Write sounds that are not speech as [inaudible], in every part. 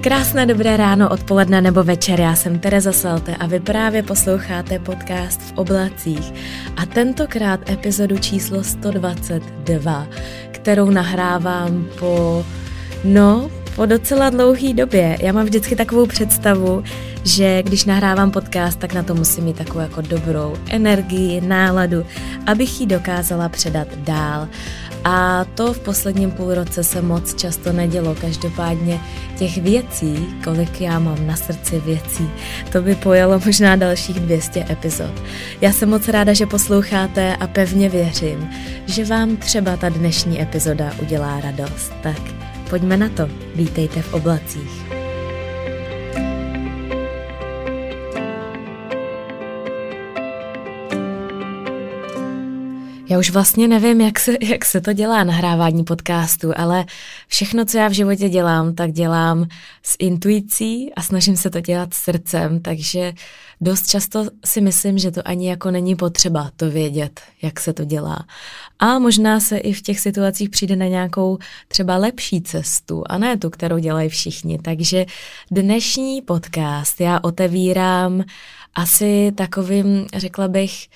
Krásné dobré ráno, odpoledne nebo večer, já jsem Tereza Salte a vy právě posloucháte podcast v oblacích a tentokrát epizodu číslo 122, kterou nahrávám po, no, po docela dlouhé době. Já mám vždycky takovou představu, že když nahrávám podcast, tak na to musím mít takovou jako dobrou energii, náladu, abych ji dokázala předat dál. A to v posledním půlroce se moc často nedělo. Každopádně těch věcí, kolik já mám na srdci věcí, to by pojelo možná dalších 200 epizod. Já jsem moc ráda, že posloucháte a pevně věřím, že vám třeba ta dnešní epizoda udělá radost. Tak pojďme na to. Vítejte v oblacích. Já už vlastně nevím, jak se, jak se to dělá nahrávání podcastu, ale všechno, co já v životě dělám, tak dělám s intuicí a snažím se to dělat srdcem, takže dost často si myslím, že to ani jako není potřeba to vědět, jak se to dělá. A možná se i v těch situacích přijde na nějakou třeba lepší cestu a ne tu, kterou dělají všichni. Takže dnešní podcast já otevírám asi takovým, řekla bych,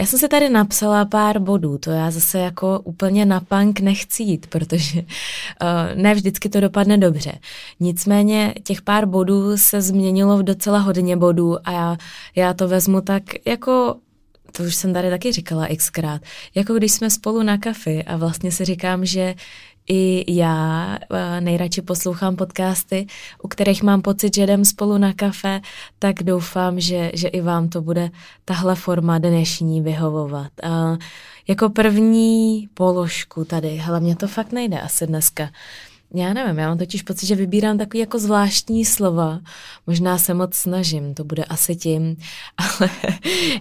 já jsem si tady napsala pár bodů, to já zase jako úplně na punk nechci jít, protože uh, ne vždycky to dopadne dobře. Nicméně těch pár bodů se změnilo v docela hodně bodů a já, já to vezmu tak jako to už jsem tady taky říkala xkrát, jako když jsme spolu na kafi a vlastně si říkám, že i já eh, nejradši poslouchám podcasty, u kterých mám pocit, že jdem spolu na kafe, tak doufám, že, že i vám to bude tahle forma dnešní vyhovovat. A jako první položku tady, hlavně to fakt nejde asi dneska. Já nevím, já mám totiž pocit, že vybírám takový jako zvláštní slova. Možná se moc snažím, to bude asi tím, [laughs] ale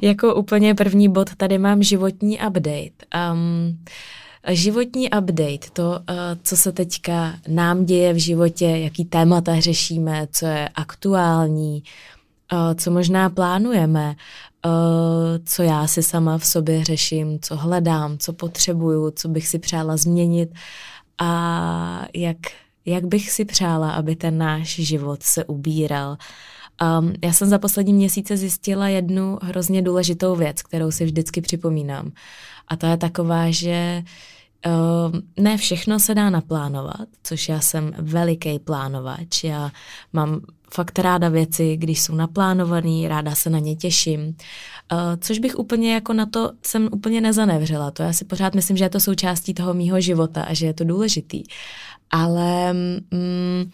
jako úplně první bod tady mám životní update. Um, Životní update, to, eh, co se teďka nám děje v životě, jaký témata řešíme, co je aktuální, eh, co možná plánujeme, eh, co já si sama v sobě řeším, co hledám, co potřebuju, co bych si přála změnit a jak, jak bych si přála, aby ten náš život se ubíral. Um, já jsem za poslední měsíce zjistila jednu hrozně důležitou věc, kterou si vždycky připomínám. A to je taková, že Uh, ne všechno se dá naplánovat, což já jsem veliký plánovač. Já mám fakt ráda věci, když jsou naplánované, ráda se na ně těším. Uh, což bych úplně jako na to jsem úplně nezanevřela. To já si pořád myslím, že je to součástí toho mýho života a že je to důležitý. Ale mm,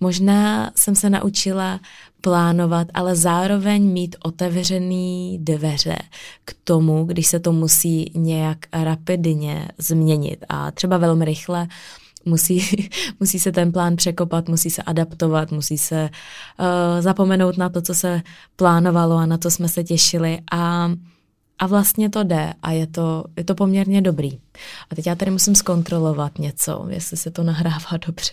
možná jsem se naučila plánovat, ale zároveň mít otevřený dveře k tomu, když se to musí nějak rapidně změnit a třeba velmi rychle musí, [laughs] musí se ten plán překopat, musí se adaptovat, musí se uh, zapomenout na to, co se plánovalo a na to jsme se těšili a a vlastně to jde a je to, je to poměrně dobrý. A teď já tady musím zkontrolovat něco, jestli se to nahrává dobře.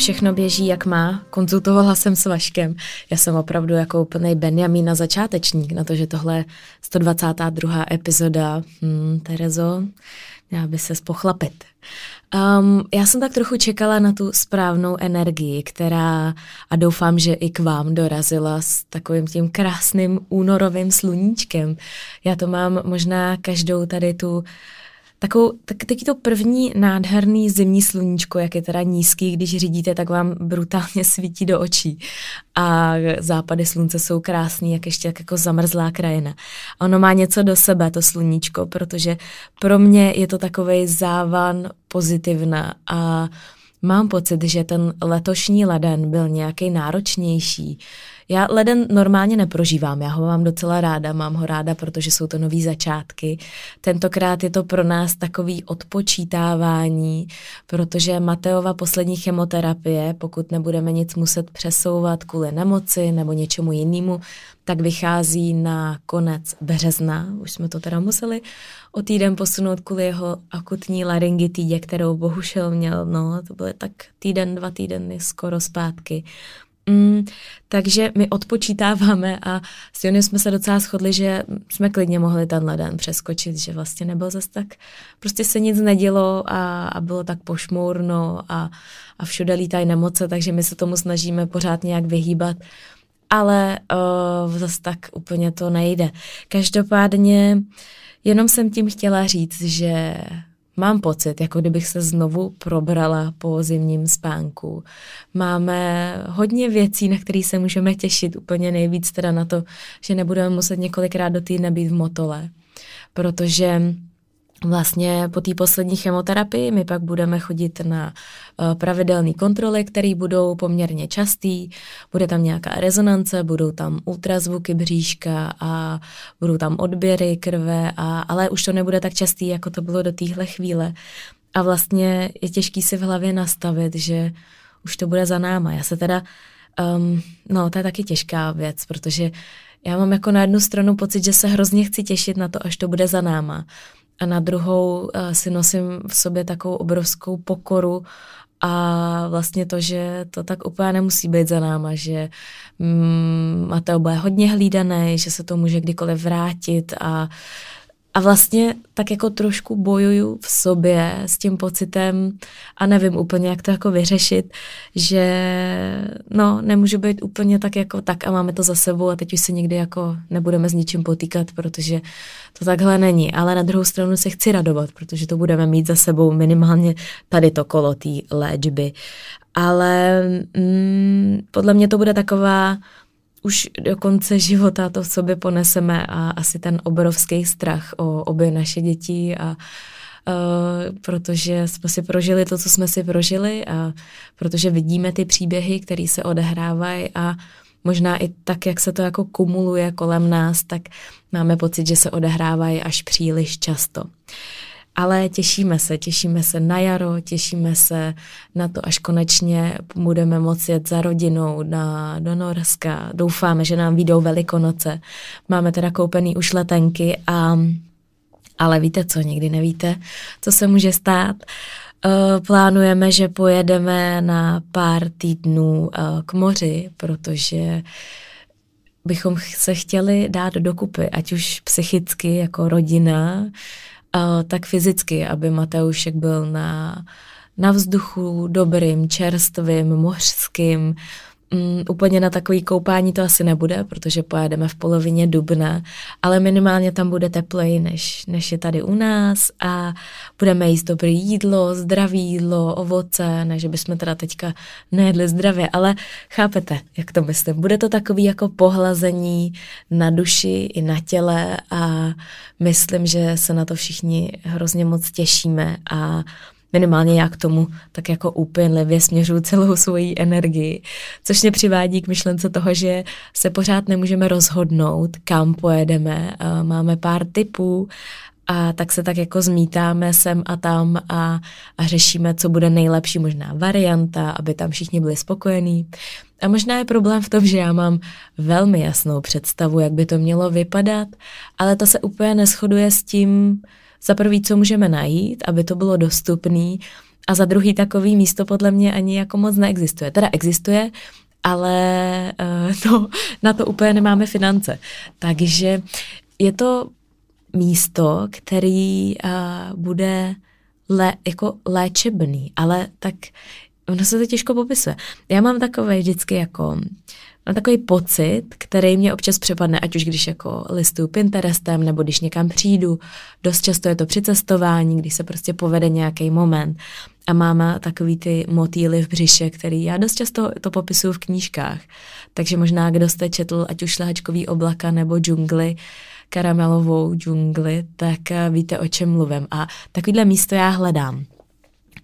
Všechno běží, jak má. Konzultovala jsem s Vaškem. Já jsem opravdu jako úplný Benjamin na začátečník, na to, že tohle je 122. epizoda. Hmm, Terezo, měla by se spochlapit. Um, já jsem tak trochu čekala na tu správnou energii, která a doufám, že i k vám dorazila s takovým tím krásným únorovým sluníčkem. Já to mám možná každou tady tu Takovou, tak, taky to první nádherný zimní sluníčko, jak je teda nízký, když řídíte, tak vám brutálně svítí do očí. A západy slunce jsou krásný, jak ještě jak jako zamrzlá krajina. A ono má něco do sebe, to sluníčko, protože pro mě je to takový závan pozitivna a mám pocit, že ten letošní leden byl nějaký náročnější, já leden normálně neprožívám, já ho mám docela ráda, mám ho ráda, protože jsou to nový začátky. Tentokrát je to pro nás takový odpočítávání, protože Mateova poslední chemoterapie, pokud nebudeme nic muset přesouvat kvůli nemoci nebo něčemu jinému, tak vychází na konec března. Už jsme to teda museli o týden posunout kvůli jeho akutní laryngitidě, kterou bohužel měl, no, to byly tak týden, dva týdny skoro zpátky. Mm, takže my odpočítáváme a s Jonem jsme se docela shodli, že jsme klidně mohli tenhle den přeskočit, že vlastně nebyl zase tak, prostě se nic nedělo a, a bylo tak pošmourno a, a všude lítají nemoce, takže my se tomu snažíme pořád nějak vyhýbat ale uh, zase tak úplně to nejde. Každopádně jenom jsem tím chtěla říct, že mám pocit, jako kdybych se znovu probrala po zimním spánku. Máme hodně věcí, na které se můžeme těšit, úplně nejvíc teda na to, že nebudeme muset několikrát do týdne být v motole, protože Vlastně po té poslední chemoterapii my pak budeme chodit na uh, pravidelné kontroly, které budou poměrně častý. Bude tam nějaká rezonance, budou tam ultrazvuky bříška a budou tam odběry krve, a, ale už to nebude tak častý, jako to bylo do téhle chvíle. A vlastně je těžký si v hlavě nastavit, že už to bude za náma. Já se teda, um, no to je taky těžká věc, protože já mám jako na jednu stranu pocit, že se hrozně chci těšit na to, až to bude za náma a na druhou uh, si nosím v sobě takovou obrovskou pokoru a vlastně to, že to tak úplně nemusí být za náma, že mm, Mateo bude hodně hlídaný, že se to může kdykoliv vrátit a a vlastně tak jako trošku bojuju v sobě s tím pocitem a nevím úplně, jak to jako vyřešit, že no, nemůžu být úplně tak jako tak a máme to za sebou a teď už se nikdy jako nebudeme s ničím potýkat, protože to takhle není. Ale na druhou stranu se chci radovat, protože to budeme mít za sebou minimálně tady to kolo té léčby. Ale mm, podle mě to bude taková už do konce života to v sobě poneseme a asi ten obrovský strach o obě naše děti a Uh, protože jsme si prožili to, co jsme si prožili a protože vidíme ty příběhy, které se odehrávají a možná i tak, jak se to jako kumuluje kolem nás, tak máme pocit, že se odehrávají až příliš často. Ale těšíme se, těšíme se na jaro, těšíme se na to, až konečně budeme moci jet za rodinou na, do Norska. Doufáme, že nám výjdou velikonoce. Máme teda koupený už letenky a ale víte co, nikdy nevíte, co se může stát. Uh, plánujeme, že pojedeme na pár týdnů uh, k moři, protože bychom se chtěli dát dokupy, ať už psychicky jako rodina, tak fyzicky, aby Mateušek byl na, na vzduchu dobrým, čerstvým, mořským, Mm, úplně na takový koupání to asi nebude, protože pojedeme v polovině dubna, ale minimálně tam bude tepleji, než, než je tady u nás a budeme jíst dobré jídlo, zdravé jídlo, ovoce, ne, že bychom teda teďka nejedli zdravě, ale chápete, jak to myslím. Bude to takový jako pohlazení na duši i na těle a myslím, že se na to všichni hrozně moc těšíme a minimálně já k tomu tak jako úpěnlivě směřuju celou svoji energii, což mě přivádí k myšlence toho, že se pořád nemůžeme rozhodnout, kam pojedeme. Máme pár typů a tak se tak jako zmítáme sem a tam a, a řešíme, co bude nejlepší možná varianta, aby tam všichni byli spokojení. A možná je problém v tom, že já mám velmi jasnou představu, jak by to mělo vypadat, ale to se úplně neschoduje s tím, za prvý, co můžeme najít, aby to bylo dostupné, a za druhý takový místo podle mě ani jako moc neexistuje. Teda existuje, ale uh, [laughs] no, na to úplně nemáme finance. Takže je to místo, který uh, bude lé, jako léčebný, ale tak ono se to těžko popisuje. Já mám takové vždycky jako Mám takový pocit, který mě občas přepadne, ať už když jako listuju Pinterestem, nebo když někam přijdu. Dost často je to při cestování, když se prostě povede nějaký moment. A máme takový ty motýly v břiše, který já dost často to popisuju v knížkách. Takže možná, kdo jste četl, ať už šlehačkový oblaka nebo džungly, karamelovou džungli, tak eh, víte, o čem mluvím. A takovýhle místo já hledám.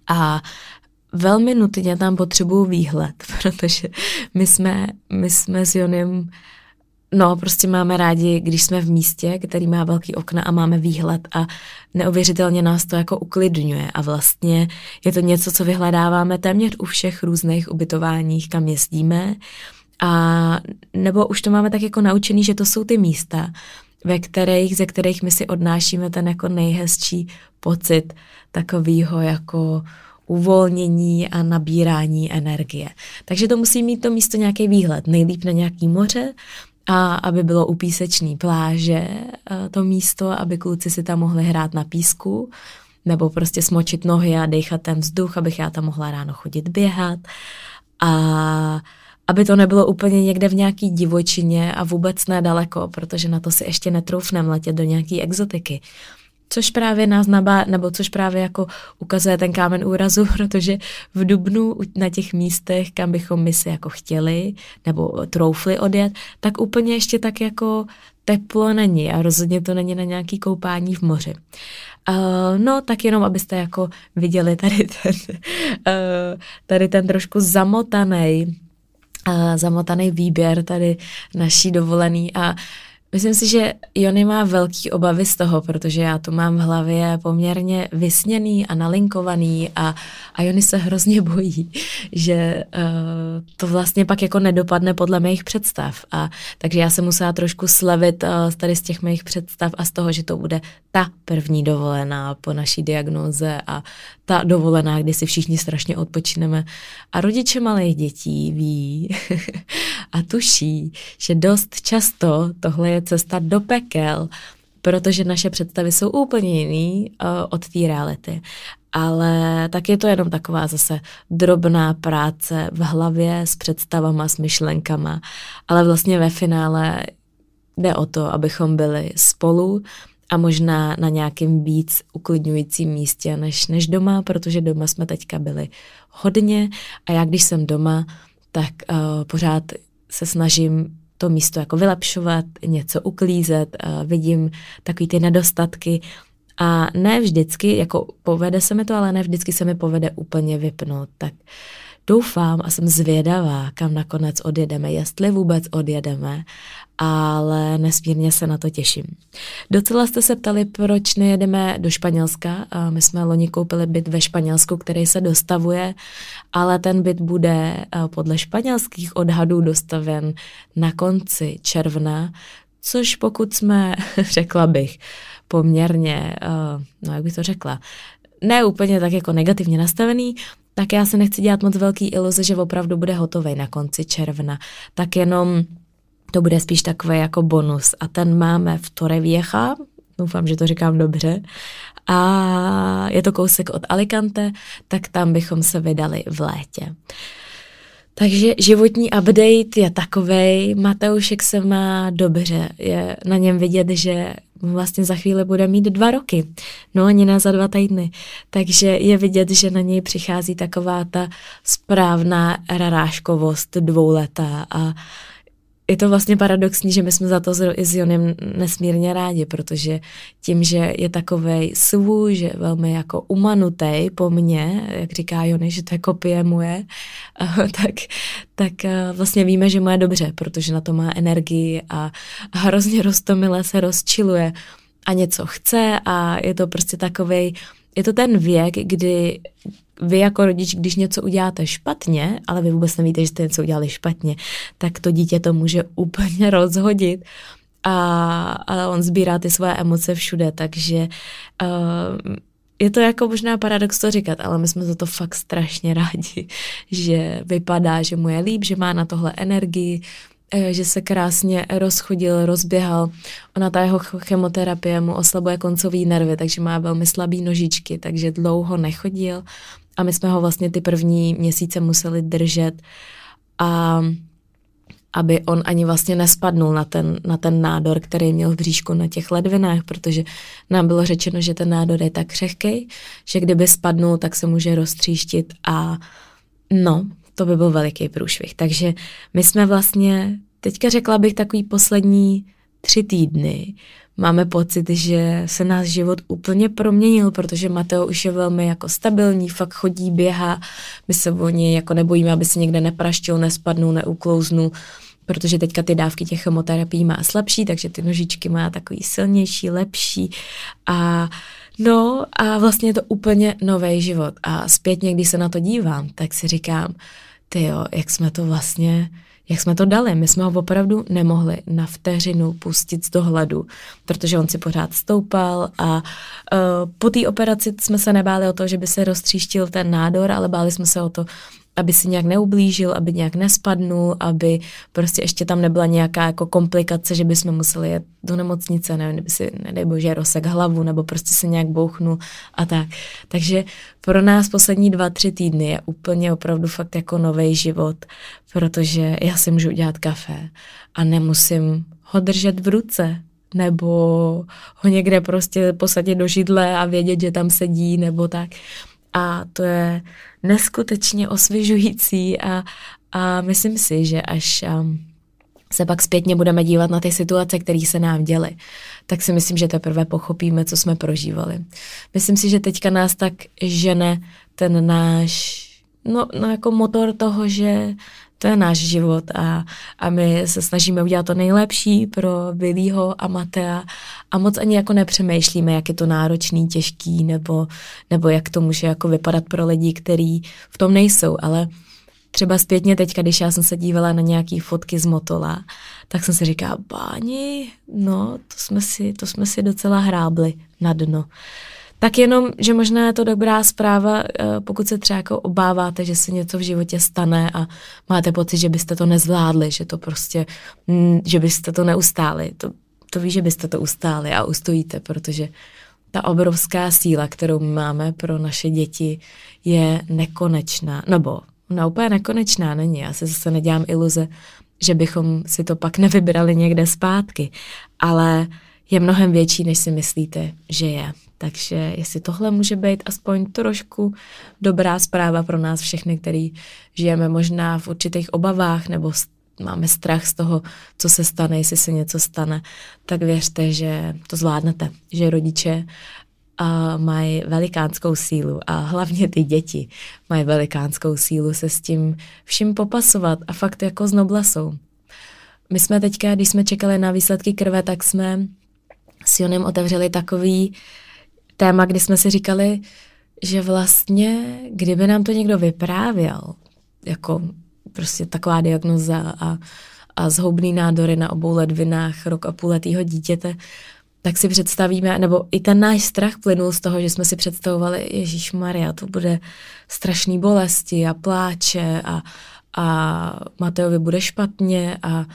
A velmi nutně tam potřebuju výhled, [laughs] protože my jsme, my jsme s Jonem No, prostě máme rádi, když jsme v místě, který má velký okna a máme výhled a neuvěřitelně nás to jako uklidňuje. A vlastně je to něco, co vyhledáváme téměř u všech různých ubytováních, kam jezdíme. A nebo už to máme tak jako naučený, že to jsou ty místa, ve kterých, ze kterých my si odnášíme ten jako nejhezčí pocit takového jako uvolnění a nabírání energie. Takže to musí mít to místo nějaký výhled, nejlíp na nějaký moře, a aby bylo u písečný pláže to místo, aby kluci si tam mohli hrát na písku, nebo prostě smočit nohy a dechat ten vzduch, abych já tam mohla ráno chodit běhat. A aby to nebylo úplně někde v nějaký divočině a vůbec nedaleko, protože na to si ještě netroufnem letět do nějaký exotiky. Což právě nás nabá, nebo což právě jako ukazuje ten kámen úrazu, [laughs] protože v Dubnu na těch místech, kam bychom my si jako chtěli nebo troufli odjet, tak úplně ještě tak jako teplo není a rozhodně to není na nějaký koupání v moři. Uh, no, tak jenom, abyste jako viděli tady ten, uh, [laughs] tady ten trošku zamotaný zamotaný výběr tady naší dovolený a Myslím si, že Jony má velký obavy z toho, protože já to mám v hlavě poměrně vysněný a nalinkovaný a, a Jony se hrozně bojí, [laughs] že uh, to vlastně pak jako nedopadne podle mých představ. A takže já se musela trošku slevit uh, tady z těch mých představ a z toho, že to bude ta první dovolená po naší diagnoze a ta dovolená, kdy si všichni strašně odpočineme. A rodiče malých dětí ví [laughs] a tuší, že dost často tohle je cesta do pekel, protože naše představy jsou úplně jiný uh, od té reality. Ale tak je to jenom taková zase drobná práce v hlavě s představama, s myšlenkama, ale vlastně ve finále jde o to, abychom byli spolu a možná na nějakém víc uklidňujícím místě než, než doma, protože doma jsme teďka byli hodně a já když jsem doma, tak uh, pořád se snažím to místo jako vylepšovat, něco uklízet, uh, vidím takový ty nedostatky. A ne vždycky, jako povede se mi to, ale ne vždycky se mi povede úplně vypnout, tak doufám a jsem zvědavá, kam nakonec odjedeme, jestli vůbec odjedeme ale nesmírně se na to těším. Docela jste se ptali, proč nejedeme do Španělska. My jsme loni koupili byt ve Španělsku, který se dostavuje, ale ten byt bude podle španělských odhadů dostaven na konci června, což pokud jsme, [laughs] řekla bych, poměrně, no jak bych to řekla, ne úplně tak jako negativně nastavený, tak já se nechci dělat moc velký iluze, že opravdu bude hotový na konci června. Tak jenom to bude spíš takový jako bonus. A ten máme v Torrevieja, doufám, že to říkám dobře, a je to kousek od Alicante, tak tam bychom se vydali v létě. Takže životní update je takovej, Mateušek se má dobře, je na něm vidět, že vlastně za chvíli bude mít dva roky, no ani ne za dva týdny. Takže je vidět, že na něj přichází taková ta správná raráškovost dvouletá a je to vlastně paradoxní, že my jsme za to s Jonem nesmírně rádi, protože tím, že je takovej svůj, že velmi jako umanutej po mně, jak říká Jony, že to je kopie moje, [laughs] tak, tak eh, vlastně víme, že mu je dobře, protože na to má energii a hrozně roztomile se rozčiluje a něco chce a je to prostě takovej, je to ten věk, kdy vy jako rodič, když něco uděláte špatně, ale vy vůbec nevíte, že jste něco udělali špatně, tak to dítě to může [laughs] úplně rozhodit a, a on sbírá ty své emoce všude, takže uh, je to jako možná paradox to říkat, ale my jsme za to fakt strašně [laughs] rádi, že vypadá, že mu je líp, že má na tohle energii, eh, že se krásně rozchodil, rozběhal. Ona ta jeho chemoterapie mu oslabuje koncový nervy, takže má velmi slabý nožičky, takže dlouho nechodil a my jsme ho vlastně ty první měsíce museli držet a aby on ani vlastně nespadnul na ten, na ten nádor, který měl v bříšku na těch ledvinách, protože nám bylo řečeno, že ten nádor je tak křehký, že kdyby spadnul, tak se může roztříštit a no, to by byl veliký průšvih. Takže my jsme vlastně, teďka řekla bych takový poslední tři týdny, máme pocit, že se náš život úplně proměnil, protože Mateo už je velmi jako stabilní, fakt chodí, běhá, my se o něj jako nebojíme, aby se někde nepraštil, nespadnul, neuklouznul, protože teďka ty dávky těch chemoterapií má slabší, takže ty nožičky má takový silnější, lepší. A no a vlastně je to úplně nový život. A zpětně, když se na to dívám, tak si říkám, ty jo, jak jsme to vlastně jak jsme to dali. My jsme ho opravdu nemohli na vteřinu pustit z dohledu, protože on si pořád stoupal a uh, po té operaci jsme se nebáli o to, že by se roztříštil ten nádor, ale báli jsme se o to, aby si nějak neublížil, aby nějak nespadnul, aby prostě ještě tam nebyla nějaká jako komplikace, že bychom museli jet do nemocnice, nevím, kdyby si, nedej bože, rozsek hlavu, nebo prostě se nějak bouchnul a tak. Takže pro nás poslední dva, tři týdny je úplně opravdu fakt jako nový život, protože já si můžu udělat kafe a nemusím ho držet v ruce, nebo ho někde prostě posadit do židle a vědět, že tam sedí, nebo tak. A to je neskutečně osvěžující a, a myslím si, že až um, se pak zpětně budeme dívat na ty situace, které se nám děly, tak si myslím, že teprve pochopíme, co jsme prožívali. Myslím si, že teďka nás tak žene ten náš, no, no jako motor toho, že to je náš život a, a my se snažíme udělat to nejlepší pro Billyho a Matea a moc ani jako nepřemýšlíme, jak je to náročný, těžký nebo, nebo jak to může jako vypadat pro lidi, kteří v tom nejsou, ale třeba zpětně teďka, když já jsem se dívala na nějaký fotky z Motola, tak jsem si říkala, báni, no, to jsme si, to jsme si docela hrábli na dno. Tak jenom, že možná je to dobrá zpráva, eh, pokud se třeba jako obáváte, že se něco v životě stane a máte pocit, že byste to nezvládli, že to prostě, mm, že byste to neustáli. To, to ví, že byste to ustáli a ustojíte, protože ta obrovská síla, kterou my máme pro naše děti, je nekonečná. Nebo ona úplně nekonečná není. Já se zase nedělám iluze, že bychom si to pak nevybrali někde zpátky. Ale je mnohem větší, než si myslíte, že je. Takže jestli tohle může být aspoň trošku dobrá zpráva pro nás všechny, který žijeme možná v určitých obavách nebo máme strach z toho, co se stane, jestli se něco stane, tak věřte, že to zvládnete, že rodiče a mají velikánskou sílu a hlavně ty děti mají velikánskou sílu se s tím vším popasovat a fakt jako s noblasou. My jsme teďka, když jsme čekali na výsledky krve, tak jsme s Jonem otevřeli takový téma, kdy jsme si říkali, že vlastně, kdyby nám to někdo vyprávěl, jako prostě taková diagnoza a, a zhoubný nádory na obou ledvinách rok a půl letýho dítěte, tak si představíme, nebo i ten náš strach plynul z toho, že jsme si představovali, Ježíš Maria, to bude strašný bolesti a pláče a, a Mateovi bude špatně a,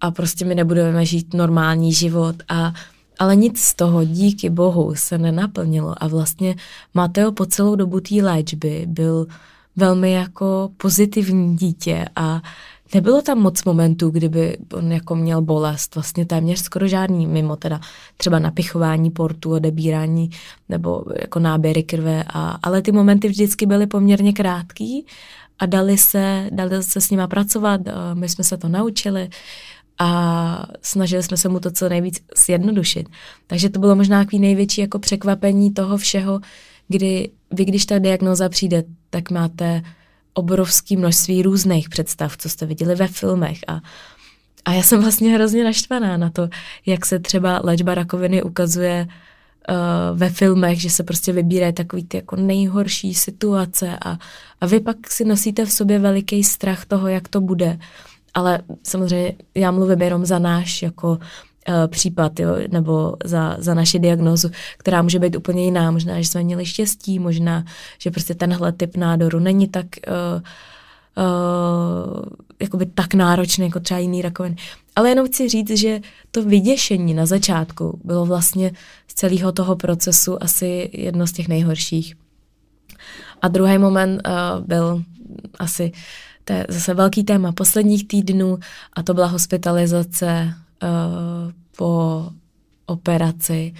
a prostě my nebudeme žít normální život. A ale nic z toho díky bohu se nenaplnilo. A vlastně Mateo po celou dobu té léčby byl velmi jako pozitivní dítě a nebylo tam moc momentů, kdyby on jako měl bolest, vlastně téměř skoro žádný, mimo teda třeba napichování portu, odebírání nebo jako náběry krve, a, ale ty momenty vždycky byly poměrně krátký a dali se, dali se s nima pracovat, my jsme se to naučili a snažili jsme se mu to co nejvíc zjednodušit. Takže to bylo možná takový největší jako překvapení toho všeho, kdy vy, když ta diagnoza přijde, tak máte obrovské množství různých představ, co jste viděli ve filmech a a já jsem vlastně hrozně naštvaná na to, jak se třeba léčba rakoviny ukazuje uh, ve filmech, že se prostě vybírají takový ty jako nejhorší situace a, a vy pak si nosíte v sobě veliký strach toho, jak to bude ale samozřejmě já mluvím jenom za náš jako uh, případ, jo, nebo za, za naši diagnózu, která může být úplně jiná. Možná, že jsme měli štěstí, možná, že prostě tenhle typ nádoru není tak uh, uh, jakoby tak náročný jako třeba jiný rakoviny. Ale jenom chci říct, že to vyděšení na začátku bylo vlastně z celého toho procesu asi jedno z těch nejhorších. A druhý moment uh, byl asi to je zase velký téma posledních týdnů a to byla hospitalizace uh, po operaci.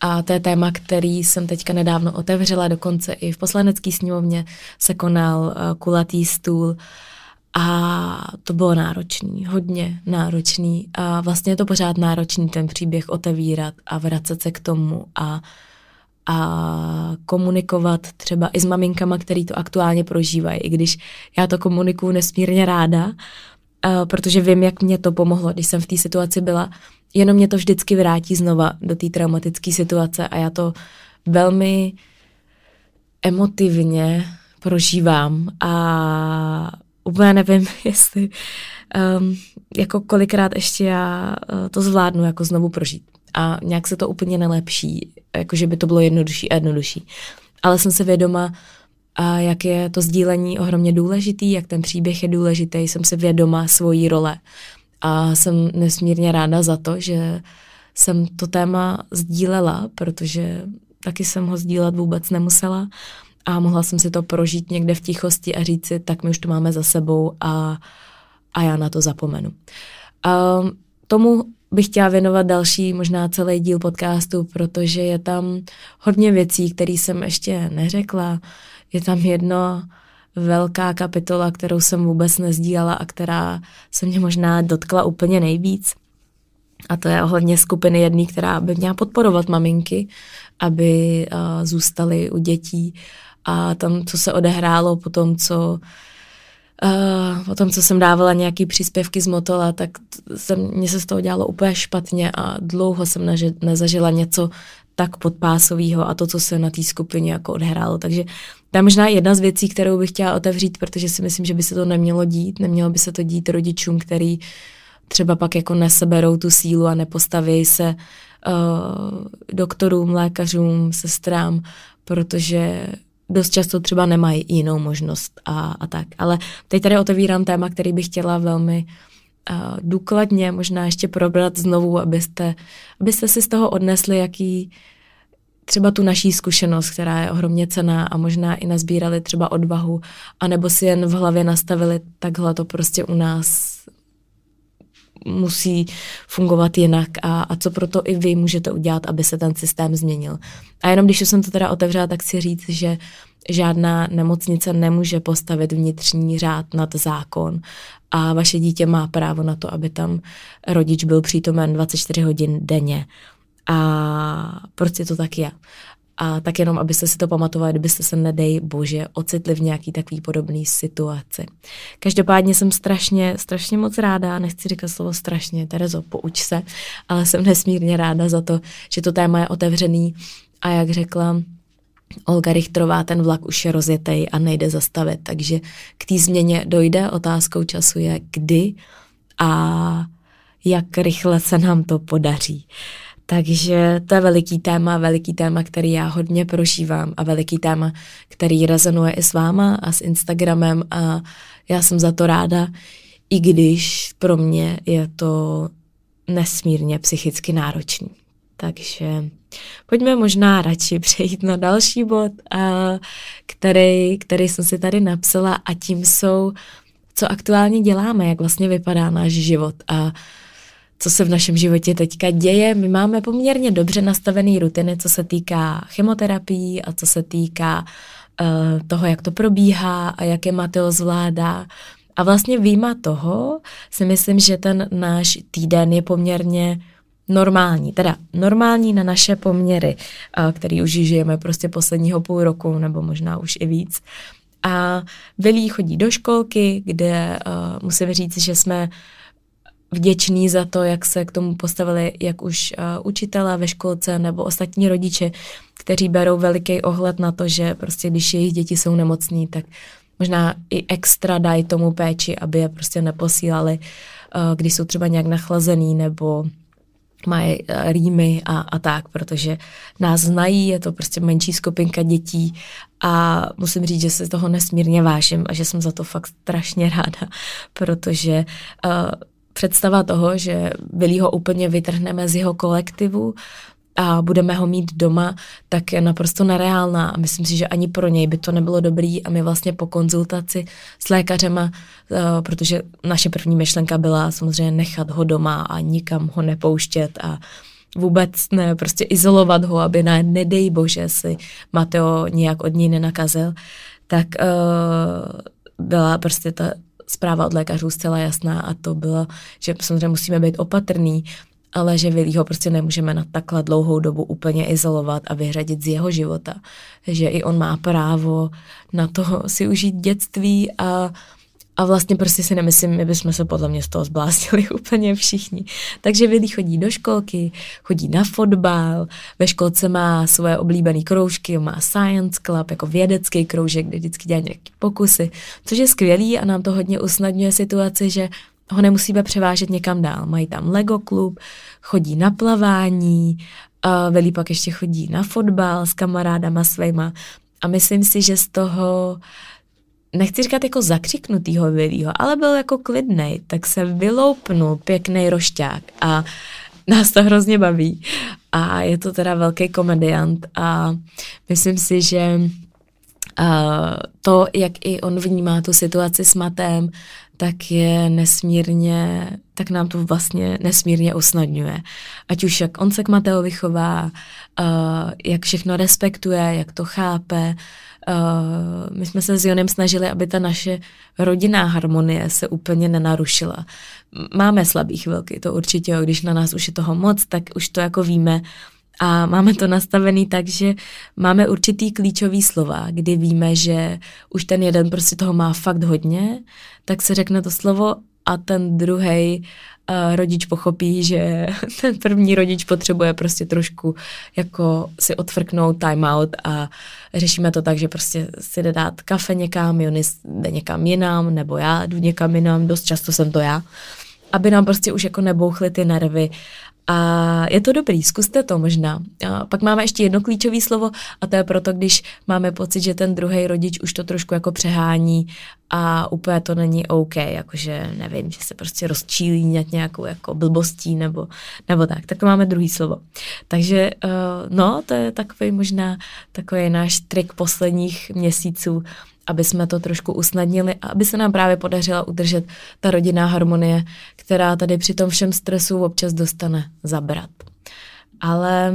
A to je téma, který jsem teďka nedávno otevřela, dokonce i v poslanecké sněmovně se konal uh, kulatý stůl a to bylo náročný, hodně náročný a vlastně je to pořád náročný ten příběh otevírat a vracet se k tomu a uh, a komunikovat třeba i s maminkama, který to aktuálně prožívají, i když já to komunikuju nesmírně ráda, protože vím, jak mě to pomohlo, když jsem v té situaci byla. Jenom mě to vždycky vrátí znova do té traumatické situace a já to velmi emotivně prožívám a úplně nevím, [laughs] jestli um, jako kolikrát ještě já uh, to zvládnu jako znovu prožít. A nějak se to úplně nelepší, jako že by to bylo jednodušší a jednodušší. Ale jsem se vědoma, a jak je to sdílení ohromně důležitý, jak ten příběh je důležitý, jsem si vědoma svojí role. A jsem nesmírně ráda za to, že jsem to téma sdílela, protože taky jsem ho sdílet vůbec nemusela a mohla jsem si to prožít někde v tichosti a říct si, tak my už to máme za sebou a, a já na to zapomenu. A tomu bych chtěla věnovat další, možná celý díl podcastu, protože je tam hodně věcí, které jsem ještě neřekla. Je tam jedno velká kapitola, kterou jsem vůbec nezdílala a která se mě možná dotkla úplně nejvíc. A to je ohledně skupiny jedný, která by měla podporovat maminky, aby uh, zůstaly u dětí. A tam, co se odehrálo po tom, co Uh, po tom, co jsem dávala nějaký příspěvky z Motola, tak jsem, mně se z toho dělalo úplně špatně a dlouho jsem neže, nezažila něco tak podpásového a to, co se na té skupině jako odehrálo. Takže to je možná jedna z věcí, kterou bych chtěla otevřít, protože si myslím, že by se to nemělo dít. Nemělo by se to dít rodičům, který třeba pak jako neseberou tu sílu a nepostaví se uh, doktorům, lékařům, sestrám, protože dost často třeba nemají jinou možnost a, a tak. Ale teď tady otevírám téma, který bych chtěla velmi uh, důkladně možná ještě probrat znovu, abyste, abyste si z toho odnesli, jaký třeba tu naší zkušenost, která je ohromně cená a možná i nazbírali třeba odvahu, anebo si jen v hlavě nastavili, takhle to prostě u nás musí fungovat jinak a, a co proto i vy můžete udělat, aby se ten systém změnil. A jenom když jsem to teda otevřela, tak si říct, že žádná nemocnice nemůže postavit vnitřní řád nad zákon a vaše dítě má právo na to, aby tam rodič byl přítomen 24 hodin denně. A prostě to tak je. A tak jenom, abyste si to pamatovali, kdybyste se, nedej bože, ocitli v nějaký takový podobný situaci. Každopádně jsem strašně, strašně moc ráda, nechci říkat slovo strašně, Terezo, pouč se, ale jsem nesmírně ráda za to, že to téma je otevřený a jak řekla Olga Richtrová, ten vlak už je rozjetý a nejde zastavit, takže k té změně dojde, otázkou času je kdy a jak rychle se nám to podaří. Takže to je veliký téma, veliký téma, který já hodně prožívám a veliký téma, který rezonuje i s váma a s Instagramem a já jsem za to ráda, i když pro mě je to nesmírně psychicky náročný. Takže pojďme možná radši [laughs] přejít na další bod, který, který jsem si tady napsala a tím jsou, co aktuálně děláme, jak vlastně vypadá náš život a co se v našem životě teďka děje. My máme poměrně dobře nastavené rutiny, co se týká chemoterapií a co se týká uh, toho, jak to probíhá a jak je Mateo zvládá. A vlastně výjima toho si myslím, že ten náš týden je poměrně normální, teda normální na naše poměry, uh, který už žijeme prostě posledního půl roku nebo možná už i víc. A Vilí chodí do školky, kde uh, musím říct, že jsme vděčný za to, jak se k tomu postavili jak už uh, učitelé ve školce nebo ostatní rodiče, kteří berou veliký ohled na to, že prostě když jejich děti jsou nemocní, tak možná i extra dají tomu péči, aby je prostě neposílali, uh, když jsou třeba nějak nachlazený nebo mají uh, rýmy a, a tak, protože nás znají, je to prostě menší skupinka dětí a musím říct, že se toho nesmírně vážím a že jsem za to fakt strašně [laughs] ráda, protože uh, představa toho, že Billy ho úplně vytrhneme z jeho kolektivu a budeme ho mít doma, tak je naprosto nereálná. A myslím si, že ani pro něj by to nebylo dobrý. A my vlastně po konzultaci s lékařema, uh, protože naše první myšlenka byla samozřejmě nechat ho doma a nikam ho nepouštět a vůbec ne, prostě izolovat ho, aby ne, nedej bože si Mateo nějak od něj nenakazil, tak uh, byla prostě ta zpráva od lékařů zcela jasná a to bylo, že samozřejmě musíme být opatrný, ale že Vilího prostě nemůžeme na takhle dlouhou dobu úplně izolovat a vyhradit z jeho života. Že i on má právo na to si užít dětství a a vlastně prostě si nemyslím, my bychom se podle mě z toho zbláznili [laughs] úplně všichni. Takže Vili chodí do školky, chodí na fotbal, ve školce má svoje oblíbené kroužky, má science club jako vědecký kroužek, kde vždycky dělá nějaké pokusy, což je skvělý a nám to hodně usnadňuje situaci, že ho nemusíme převážet někam dál. Mají tam Lego klub, chodí na plavání, Velí pak ještě chodí na fotbal s kamarádama svýma a myslím si, že z toho nechci říkat jako zakřiknutýho Vilího, ale byl jako klidnej, tak se vyloupnul pěkný rošťák a nás to hrozně baví. A je to teda velký komediant a myslím si, že uh, to, jak i on vnímá tu situaci s Matem, tak je nesmírně, tak nám to vlastně nesmírně usnadňuje. Ať už jak on se k Mateovi chová, jak všechno respektuje, jak to chápe. Uh, my jsme se s Jonem snažili, aby ta naše rodinná harmonie se úplně nenarušila. Máme slabý chvilky, to určitě, když na nás už je toho moc, tak už to jako víme, a máme to nastavený tak, že máme určitý klíčový slova, kdy víme, že už ten jeden prostě toho má fakt hodně, tak se řekne to slovo a ten druhý uh, rodič pochopí, že [laughs] ten první rodič potřebuje prostě trošku jako si odfrknout time out a řešíme to tak, že prostě si jde dát kafe někam, Jonis jde někam jinam, nebo já jdu někam jinam, dost často jsem to já, aby nám prostě už jako nebouchly ty nervy a je to dobrý, zkuste to možná. A pak máme ještě jedno klíčové slovo a to je proto, když máme pocit, že ten druhý rodič už to trošku jako přehání a úplně to není OK, jakože nevím, že se prostě rozčílí nad nějakou jako blbostí nebo, nebo tak. Tak máme druhý slovo. Takže uh, no, to je takový možná takový náš trik posledních měsíců, aby jsme to trošku usnadnili a aby se nám právě podařila udržet ta rodinná harmonie, která tady při tom všem stresu občas dostane zabrat. Ale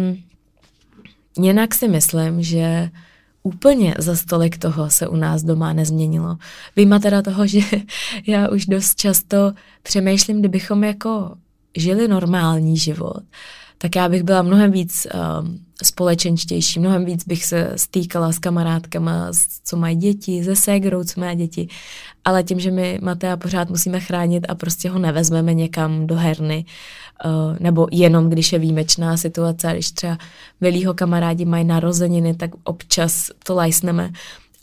jinak si myslím, že úplně za stolik toho se u nás doma nezměnilo. Výjima teda toho, [laughs] že já už dost často přemýšlím, kdybychom jako žili normální život, tak já bych byla mnohem víc um, společenštější, mnohem víc bych se stýkala s kamarádkama, co mají děti, ze ségrou, co má děti, ale tím, že my Matea pořád musíme chránit a prostě ho nevezmeme někam do herny, uh, nebo jenom když je výjimečná situace, když třeba velího kamarádi mají narozeniny, tak občas to lajsneme,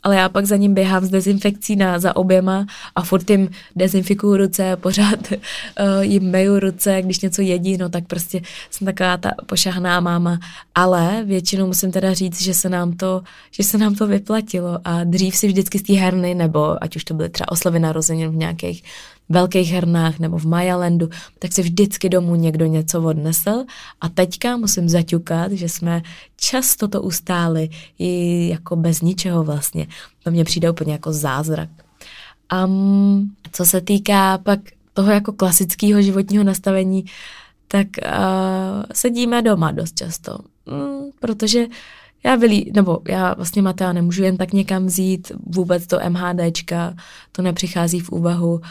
ale já pak za ním běhám s dezinfekcí na, za oběma a furt jim dezinfikuju ruce, pořád uh, [laughs] jim meju ruce, když něco jedí, no tak prostě jsem taková ta pošahná máma, ale většinou musím teda říct, že se nám to, že se nám to vyplatilo a dřív si vždycky z té herny, nebo ať už to byly třeba oslavy narozenin v nějakých velkých hernách nebo v Majalandu, tak si vždycky domů někdo něco odnesl a teďka musím zaťukat, že jsme často to ustáli i jako bez ničeho vlastně. To mně přijde úplně jako zázrak. A um, co se týká pak toho jako klasického životního nastavení, tak uh, sedíme doma dost často, mm, protože já vylí, nebo já vlastně Matea nemůžu jen tak někam vzít, vůbec to MHDčka, to nepřichází v úvahu. Uh,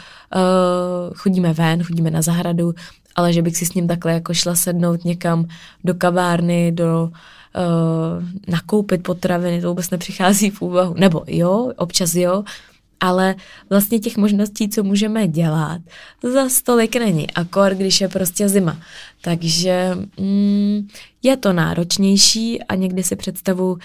chodíme ven, chodíme na zahradu, ale že bych si s ním takhle jako šla sednout někam do kavárny, do uh, nakoupit potraviny, to vůbec nepřichází v úvahu. Nebo jo, občas jo, ale vlastně těch možností, co můžeme dělat, za stolik není, akor, když je prostě zima. Takže mm, je to náročnější a někdy si představu, uh,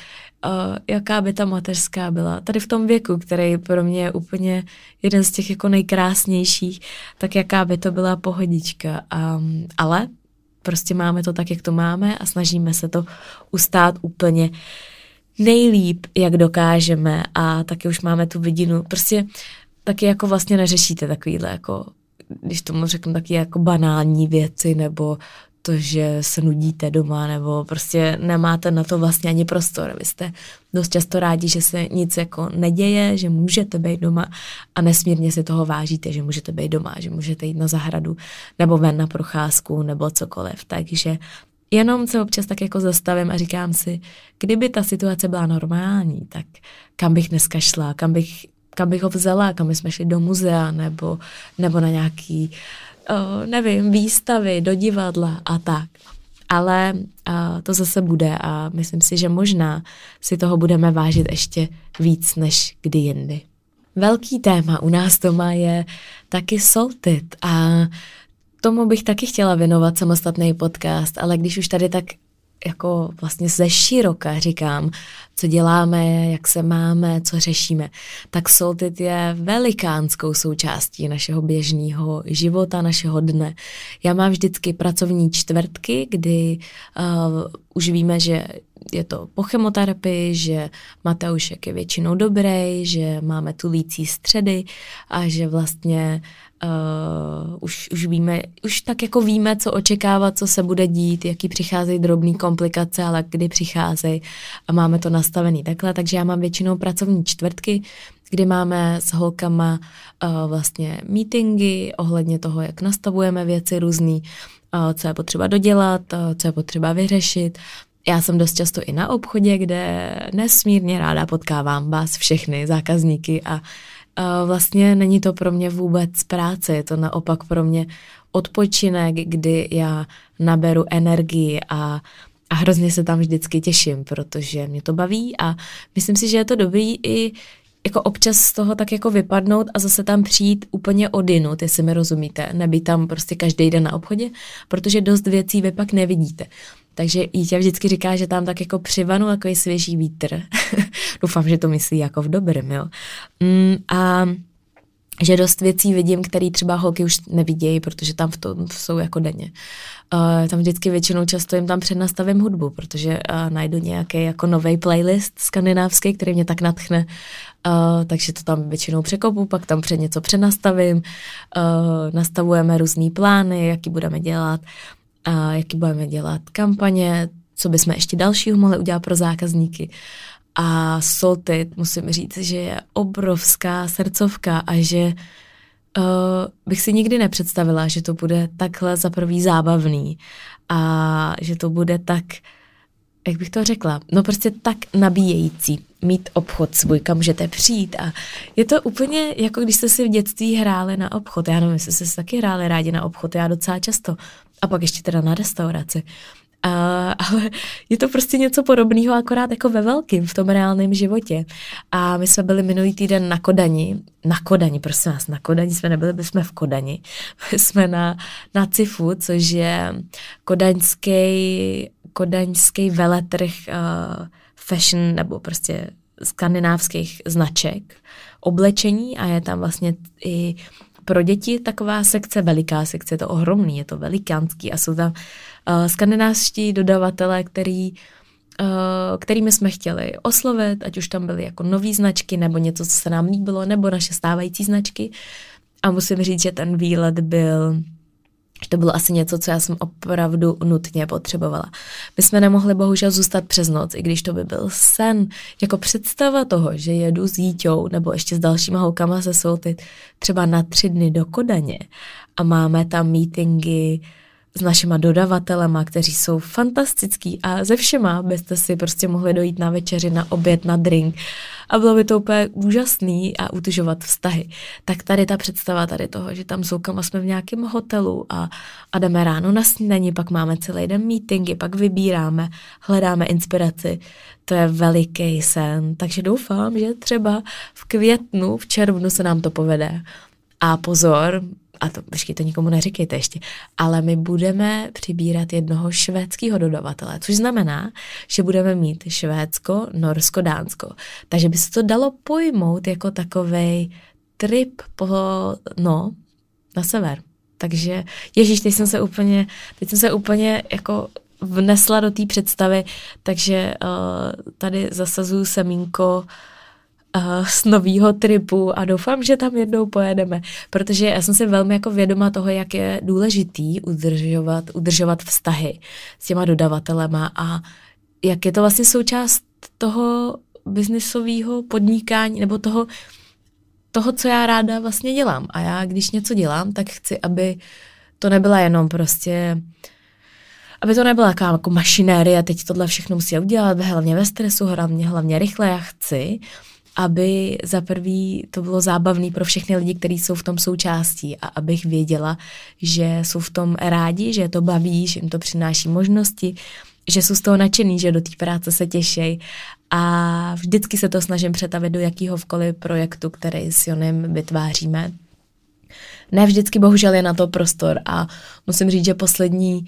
jaká by ta mateřská byla. Tady v tom věku, který pro mě je úplně jeden z těch jako nejkrásnějších, tak jaká by to byla pohodička. Um, ale prostě máme to tak, jak to máme a snažíme se to ustát úplně nejlíp, jak dokážeme a taky už máme tu vidinu. Prostě taky jako vlastně neřešíte takovýhle jako když tomu řeknu taky jako banální věci, nebo to, že se nudíte doma, nebo prostě nemáte na to vlastně ani prostor. Vy jste dost často rádi, že se nic jako neděje, že můžete být doma a nesmírně si toho vážíte, že můžete být doma, že můžete jít na zahradu, nebo ven na procházku, nebo cokoliv. Takže jenom se občas tak jako zastavím a říkám si, kdyby ta situace byla normální, tak kam bych dneska šla, kam bych, kam bych ho vzala, kam bychom šli do muzea nebo, nebo na nějaký, uh, nevím, výstavy, do divadla a tak. Ale uh, to zase bude a myslím si, že možná si toho budeme vážit ještě víc než kdy jindy. Velký téma u nás doma je taky soltit a tomu bych taky chtěla věnovat samostatný podcast, ale když už tady tak jako vlastně ze široka říkám, co děláme, jak se máme, co řešíme, tak Soltit je velikánskou součástí našeho běžného života, našeho dne. Já mám vždycky pracovní čtvrtky, kdy uh, už víme, že je to po chemoterapii, že Mateušek je většinou dobrý, že máme tulící středy a že vlastně uh, už, už víme, už tak jako víme, co očekávat, co se bude dít, jaký přicházejí drobné komplikace, ale kdy přicházejí a máme to nastavený takhle, takže já mám většinou pracovní čtvrtky, kdy máme s holkama uh, vlastně meetingy ohledně toho, jak nastavujeme věci různý, uh, co je potřeba dodělat, uh, co je potřeba vyřešit, já jsem dost často i na obchodě, kde nesmírně ráda potkávám vás všechny zákazníky a, a vlastně není to pro mě vůbec práce, je to naopak pro mě odpočinek, kdy já naberu energii a, a hrozně se tam vždycky těším, protože mě to baví a myslím si, že je to dobrý i jako občas z toho tak jako vypadnout a zase tam přijít úplně odinut, jestli mi rozumíte, nebýt tam prostě každý den na obchodě, protože dost věcí vy pak nevidíte. Takže Jítě vždycky říká, že tam tak jako přivanu takový svěží vítr. [laughs] Doufám, že to myslí jako v dobrém, jo. Mm, a že dost věcí vidím, které třeba holky už nevidějí, protože tam v tom jsou jako denně. Uh, tam vždycky většinou často jim tam přednastavím hudbu, protože uh, najdu nějaký jako nový playlist skandinávský, který mě tak natchne, uh, takže to tam většinou překopu, pak tam před něco přenastavím, uh, nastavujeme různé plány, jaký budeme dělat a jaký budeme dělat kampaně, co bychom ještě dalšího mohli udělat pro zákazníky. A Soltit, musím říct, že je obrovská srdcovka a že uh, bych si nikdy nepředstavila, že to bude takhle za prvý zábavný a že to bude tak, jak bych to řekla, no prostě tak nabíjející mít obchod svůj, kam můžete přijít a je to úplně jako když jste si v dětství hráli na obchod, já nevím, jestli jste si taky hráli rádi na obchod, já docela často a pak ještě teda na restauraci. A, ale je to prostě něco podobného, akorát jako ve velkým, v tom reálném životě. A my jsme byli minulý týden na Kodani, na Kodani, prosím vás, na Kodani jsme nebyli, byli jsme v Kodani. Byli [laughs] jsme na, na CIFu, což je kodaňský, kodaňský veletrh uh, fashion nebo prostě skandinávských značek, oblečení a je tam vlastně i pro děti taková sekce, veliká sekce, je to ohromný, je to velikánský a jsou tam uh, skandinávští dodavatelé, který uh, kterými jsme chtěli oslovit, ať už tam byly jako nové značky, nebo něco, co se nám líbilo, nebo naše stávající značky. A musím říct, že ten výlet byl to bylo asi něco, co já jsem opravdu nutně potřebovala. My jsme nemohli bohužel zůstat přes noc, i když to by byl sen. Jako představa toho, že jedu s dítěou nebo ještě s dalšíma holkama se Soltit třeba na tři dny do Kodaně a máme tam meetingy s našima dodavatelema, kteří jsou fantastický a ze všema byste si prostě mohli dojít na večeři, na oběd, na drink a bylo by to úplně úžasný a utužovat vztahy. Tak tady ta představa tady toho, že tam soukama jsme v nějakém hotelu a, a jdeme ráno na snídaní, pak máme celý den meetingy, pak vybíráme, hledáme inspiraci. To je veliký sen, takže doufám, že třeba v květnu, v červnu se nám to povede. A pozor, a to, počkej, to nikomu neříkejte ještě, ale my budeme přibírat jednoho švédského dodavatele, což znamená, že budeme mít Švédsko, Norsko, Dánsko. Takže by se to dalo pojmout jako takový trip po, no, na sever. Takže, ježíš, teď jsem se úplně, teď jsem se úplně jako vnesla do té představy, takže uh, tady zasazuju semínko uh, z nového tripu a doufám, že tam jednou pojedeme, protože já jsem si velmi jako vědoma toho, jak je důležitý udržovat, udržovat vztahy s těma dodavatelema a jak je to vlastně součást toho biznisového podnikání nebo toho, toho, co já ráda vlastně dělám. A já, když něco dělám, tak chci, aby to nebyla jenom prostě aby to nebyla jaká jako mašinérie, teď tohle všechno musí udělat, hlavně ve stresu, hlavně, hlavně rychle, já chci, aby za prvý to bylo zábavný pro všechny lidi, kteří jsou v tom součástí a abych věděla, že jsou v tom rádi, že to baví, že jim to přináší možnosti, že jsou z toho nadšený, že do té práce se těší a vždycky se to snažím přetavit do jakýhokoliv projektu, který s Jonem vytváříme. Ne vždycky bohužel je na to prostor a musím říct, že poslední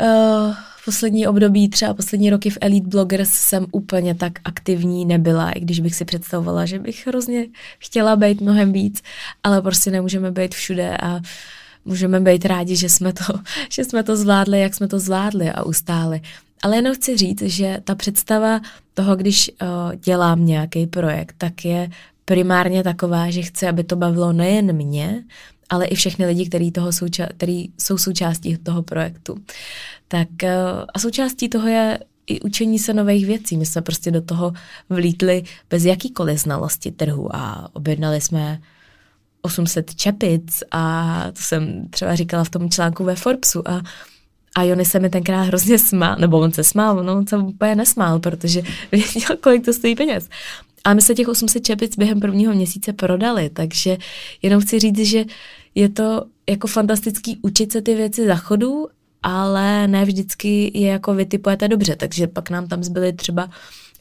uh, poslední období, třeba poslední roky v Elite Bloggers jsem úplně tak aktivní nebyla, i když bych si představovala, že bych hrozně chtěla být mnohem víc, ale prostě nemůžeme být všude a můžeme být rádi, že jsme to, [laughs] že jsme to zvládli, jak jsme to zvládli a ustáli. Ale jenom chci říct, že ta představa toho, když uh, dělám nějaký projekt, tak je primárně taková, že chci, aby to bavilo nejen mě, ale i všechny lidi, který, toho souča- který jsou součástí toho projektu. Tak uh, a součástí toho je i učení se nových věcí. My jsme prostě do toho vlítli bez jakýkoliv znalosti trhu a objednali jsme 800 čepic a to jsem třeba říkala v tom článku ve Forbesu a a Jony se mi tenkrát hrozně smál, nebo on se smál, no on se úplně nesmál, protože [laughs] věděl, kolik to stojí peněz. A my se těch 800 čepic během prvního měsíce prodali, takže jenom chci říct, že je to jako fantastický učit se ty věci za chodu, ale ne vždycky je jako vytipujete dobře, takže pak nám tam zbyly třeba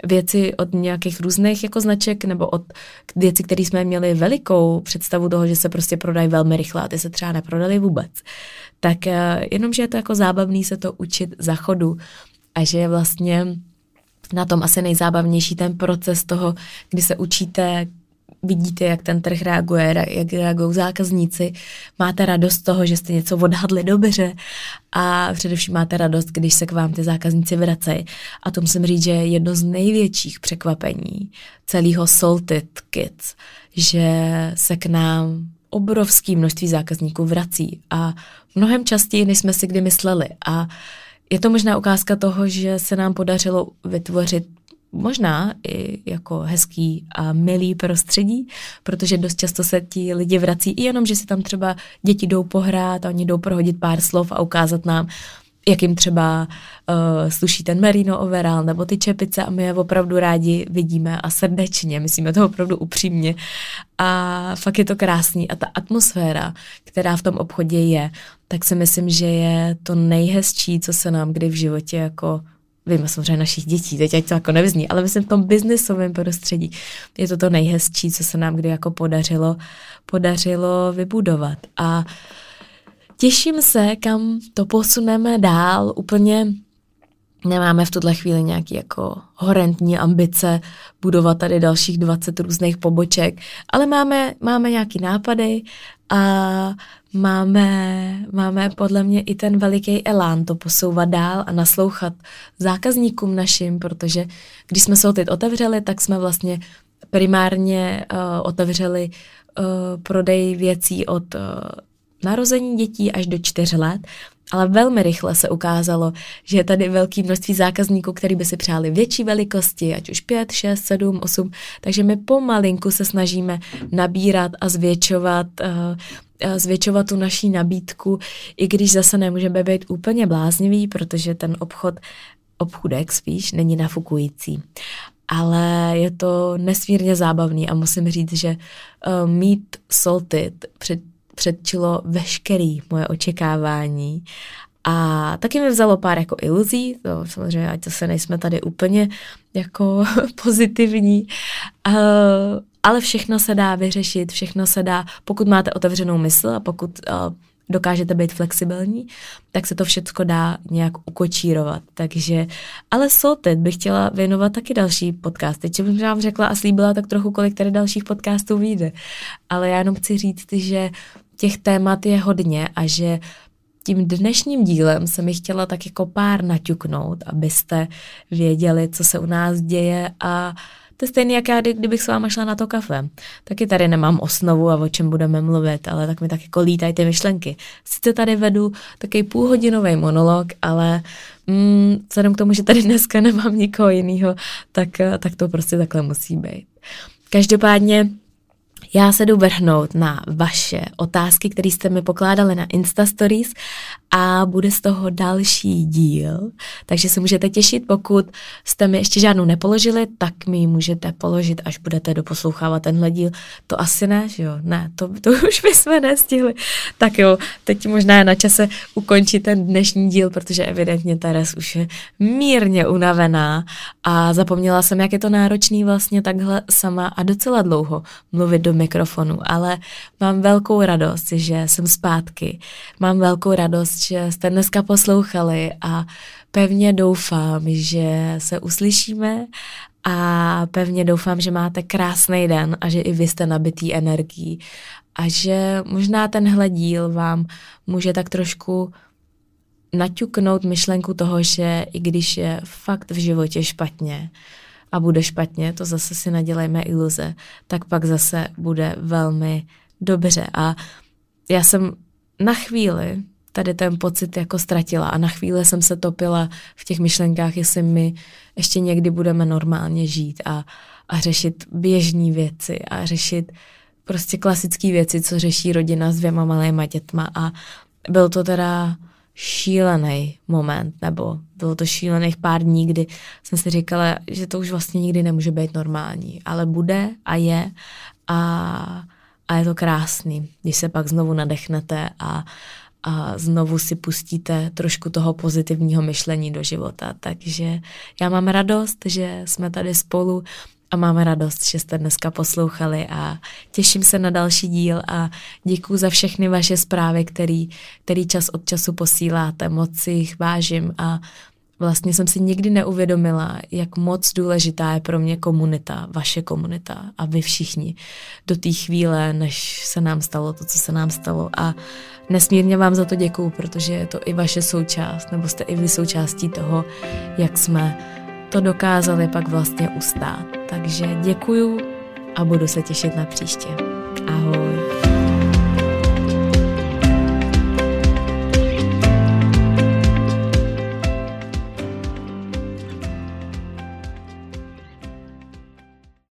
věci od nějakých různých jako značek nebo od věci, které jsme měli velikou představu toho, že se prostě prodají velmi rychle a ty se třeba neprodaly vůbec. Tak eh, jenom, že je to jako zábavný se to učit za chodu a že je vlastně na tom asi nejzábavnější ten proces toho, kdy se učíte, vidíte, jak ten trh reaguje, jak reagují zákazníci, máte radost z toho, že jste něco odhadli dobře a především máte radost, když se k vám ty zákazníci vracejí. A to musím říct, že je jedno z největších překvapení celého Salted Kids, že se k nám obrovský množství zákazníků vrací a mnohem častěji, než jsme si kdy mysleli. A je to možná ukázka toho, že se nám podařilo vytvořit možná i jako hezký a milý prostředí, protože dost často se ti lidi vrací i jenom, že si tam třeba děti jdou pohrát a oni jdou prohodit pár slov a ukázat nám, jak jim třeba uh, sluší ten merino overall nebo ty čepice a my je opravdu rádi vidíme a srdečně, myslíme to opravdu upřímně. A fakt je to krásný a ta atmosféra, která v tom obchodě je, tak si myslím, že je to nejhezčí, co se nám kdy v životě jako vím samozřejmě našich dětí, teď ať to jako nevyzní, ale myslím v tom biznisovém prostředí je to to nejhezčí, co se nám kdy jako podařilo, podařilo vybudovat. A těším se, kam to posuneme dál, úplně nemáme v tuhle chvíli nějaký jako horentní ambice budovat tady dalších 20 různých poboček, ale máme, máme nějaký nápady a máme, máme podle mě i ten veliký elán to posouvat dál a naslouchat zákazníkům našim, protože když jsme teď otevřeli, tak jsme vlastně primárně uh, otevřeli uh, prodej věcí od uh, narození dětí až do čtyř let, ale velmi rychle se ukázalo, že je tady velké množství zákazníků, který by si přáli větší velikosti, ať už 5, 6, 7, 8, takže my pomalinku se snažíme nabírat a zvětšovat, uh, zvětšovat tu naší nabídku, i když zase nemůžeme být úplně bláznivý, protože ten obchod, obchudek spíš, není nafukující. Ale je to nesmírně zábavný a musím říct, že uh, mít Salted před předčilo veškerý moje očekávání a taky mi vzalo pár jako iluzí, to samozřejmě, ať se nejsme tady úplně jako [laughs] pozitivní, uh, ale všechno se dá vyřešit, všechno se dá, pokud máte otevřenou mysl a pokud uh, dokážete být flexibilní, tak se to všechno dá nějak ukočírovat. Takže, ale Salted bych chtěla věnovat taky další podcasty. Či bych vám řekla a slíbila tak trochu, kolik tady dalších podcastů vyjde. Ale já jenom chci říct, že těch témat je hodně a že tím dnešním dílem se mi chtěla tak jako pár naťuknout, abyste věděli, co se u nás děje a to je stejný, jak já, kdybych s váma šla na to kafe. Taky tady nemám osnovu a o čem budeme mluvit, ale tak mi tak jako lítají ty myšlenky. Sice tady vedu takový půlhodinový monolog, ale mm, vzhledem k tomu, že tady dneska [laughs] nemám nikoho jiného, tak, tak to prostě takhle musí být. Každopádně já se jdu vrhnout na vaše otázky, které jste mi pokládali na Insta Stories a bude z toho další díl, takže se můžete těšit, pokud jste mi ještě žádnou nepoložili, tak mi ji můžete položit, až budete doposlouchávat tenhle díl. To asi ne, že jo? Ne, to, to [laughs] už bychom nestihli. Tak jo, teď možná je na čase ukončit ten dnešní díl, protože evidentně Teres už je mírně unavená a zapomněla jsem, jak je to náročný vlastně takhle sama a docela dlouho mluvit do mikrofonu, ale mám velkou radost, že jsem zpátky. Mám velkou radost, že jste dneska poslouchali a pevně doufám, že se uslyšíme a pevně doufám, že máte krásný den a že i vy jste nabitý energií a že možná tenhle díl vám může tak trošku naťuknout myšlenku toho, že i když je fakt v životě špatně a bude špatně, to zase si nadělejme iluze, tak pak zase bude velmi dobře. A já jsem na chvíli tady ten pocit jako ztratila. A na chvíli jsem se topila v těch myšlenkách, jestli my ještě někdy budeme normálně žít a, a řešit běžné věci a řešit prostě klasické věci, co řeší rodina s dvěma malýma dětma. A byl to teda šílený moment, nebo bylo to šílených pár dní, kdy jsem si říkala, že to už vlastně nikdy nemůže být normální, ale bude a je a, a je to krásný, když se pak znovu nadechnete a, a znovu si pustíte trošku toho pozitivního myšlení do života. Takže já mám radost, že jsme tady spolu a máme radost, že jste dneska poslouchali a těším se na další díl a děkuji za všechny vaše zprávy, který, který čas od času posíláte, moc si jich vážím a vlastně jsem si nikdy neuvědomila, jak moc důležitá je pro mě komunita, vaše komunita a vy všichni do té chvíle, než se nám stalo to, co se nám stalo a nesmírně vám za to děkuju, protože je to i vaše součást, nebo jste i vy součástí toho, jak jsme to dokázali pak vlastně ustát. Takže děkuju a budu se těšit na příště. Ahoj.